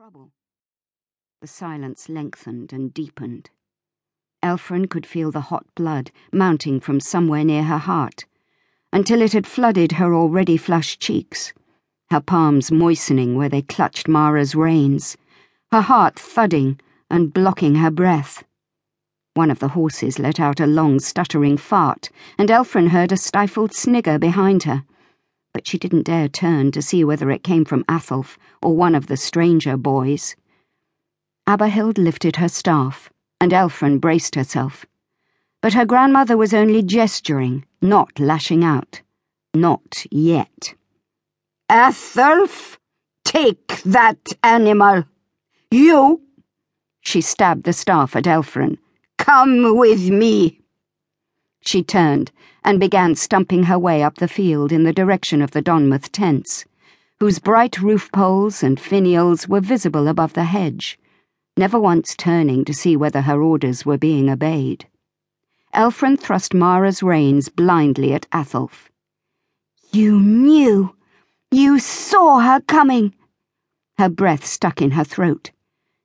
trouble. The silence lengthened and deepened. Elfrun could feel the hot blood mounting from somewhere near her heart, until it had flooded her already flushed cheeks, her palms moistening where they clutched Mara's reins, her heart thudding and blocking her breath. One of the horses let out a long, stuttering fart, and Elfrun heard a stifled snigger behind her but she didn't dare turn to see whether it came from Athulf or one of the stranger boys. Abarhild lifted her staff, and Elfrun braced herself. But her grandmother was only gesturing, not lashing out. Not yet. Athulf, take that animal. You, she stabbed the staff at Elfrun, come with me. She turned and began stumping her way up the field in the direction of the Donmouth tents, whose bright roof poles and finials were visible above the hedge, never once turning to see whether her orders were being obeyed. Elfrun thrust Mara's reins blindly at Athulf. You knew! You saw her coming! Her breath stuck in her throat.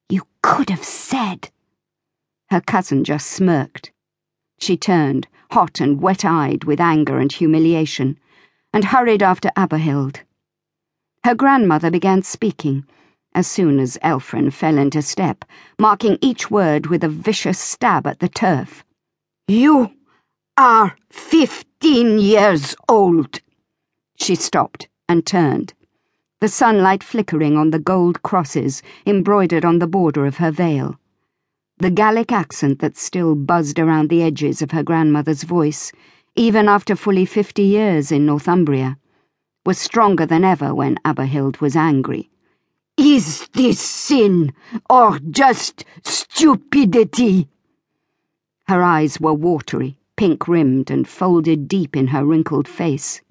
You could have said. Her cousin just smirked. She turned, hot and wet eyed with anger and humiliation, and hurried after Abarhild. Her grandmother began speaking as soon as Elfrun fell into step, marking each word with a vicious stab at the turf. You are fifteen years old. She stopped and turned, the sunlight flickering on the gold crosses embroidered on the border of her veil. The Gallic accent that still buzzed around the edges of her grandmother's voice, even after fully fifty years in Northumbria, was stronger than ever when Abarhild was angry. Is this sin or just stupidity? Her eyes were watery, pink rimmed, and folded deep in her wrinkled face.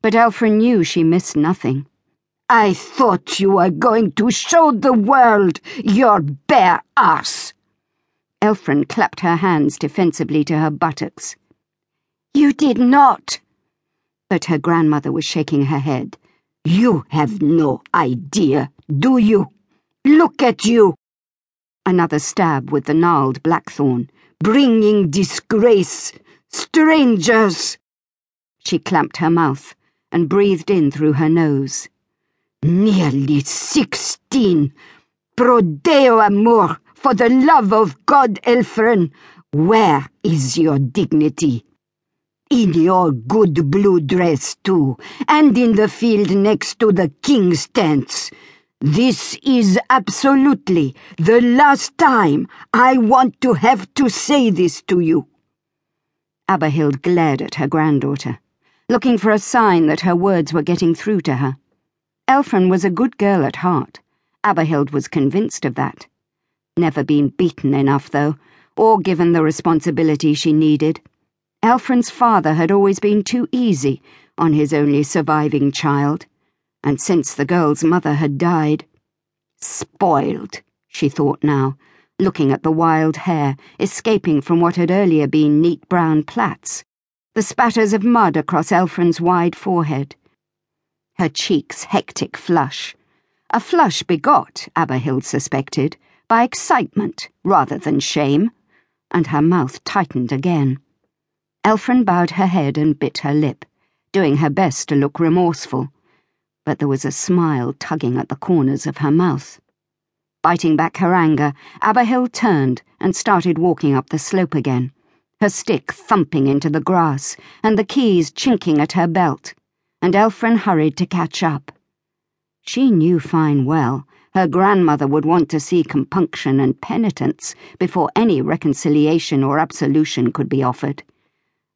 But Elfrun knew she missed nothing. I thought you were going to show the world your bare ass. Elfrun clapped her hands defensively to her buttocks. You did not. But her grandmother was shaking her head. You have no idea, do you? Look at you. Another stab with the gnarled blackthorn. Bringing disgrace. Strangers. She clamped her mouth and breathed in through her nose. Nearly sixteen. Prodeo amor. For the love of God, Elfrun, where is your dignity? In your good blue dress, too, and in the field next to the king's tents. This is absolutely the last time I want to have to say this to you. Abarhild glared at her granddaughter, looking for a sign that her words were getting through to her. Elfrun was a good girl at heart. Abarhild was convinced of that. Never been beaten enough, though, or given the responsibility she needed. Elfrun's father had always been too easy on his only surviving child, and since the girl's mother had died. Spoiled, she thought now, looking at the wild hair escaping from what had earlier been neat brown plaits, the spatters of mud across Elfrun's wide forehead. Her cheeks hectic flush. A flush begot, Abarhild suspected, by excitement rather than shame, and her mouth tightened again. Elfrun bowed her head and bit her lip, doing her best to look remorseful, but there was a smile tugging at the corners of her mouth. Biting back her anger, Abarhild turned and started walking up the slope again, her stick thumping into the grass and the keys chinking at her belt, and Elfrun hurried to catch up. She knew fine well her grandmother would want to see compunction and penitence before any reconciliation or absolution could be offered.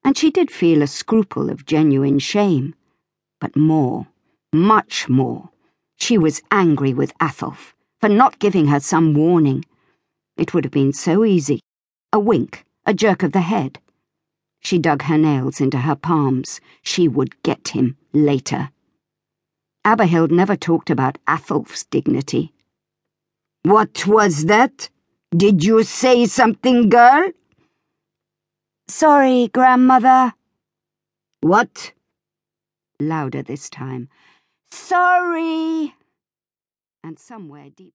And she did feel a scruple of genuine shame. But more, much more, she was angry with Athulf for not giving her some warning. It would have been so easy. A wink, a jerk of the head. She dug her nails into her palms. She would get him later. Abarhild never talked about Athulf's dignity. What was that? Did you say something, girl? Sorry, grandmother. What? Louder this time. Sorry. And somewhere deep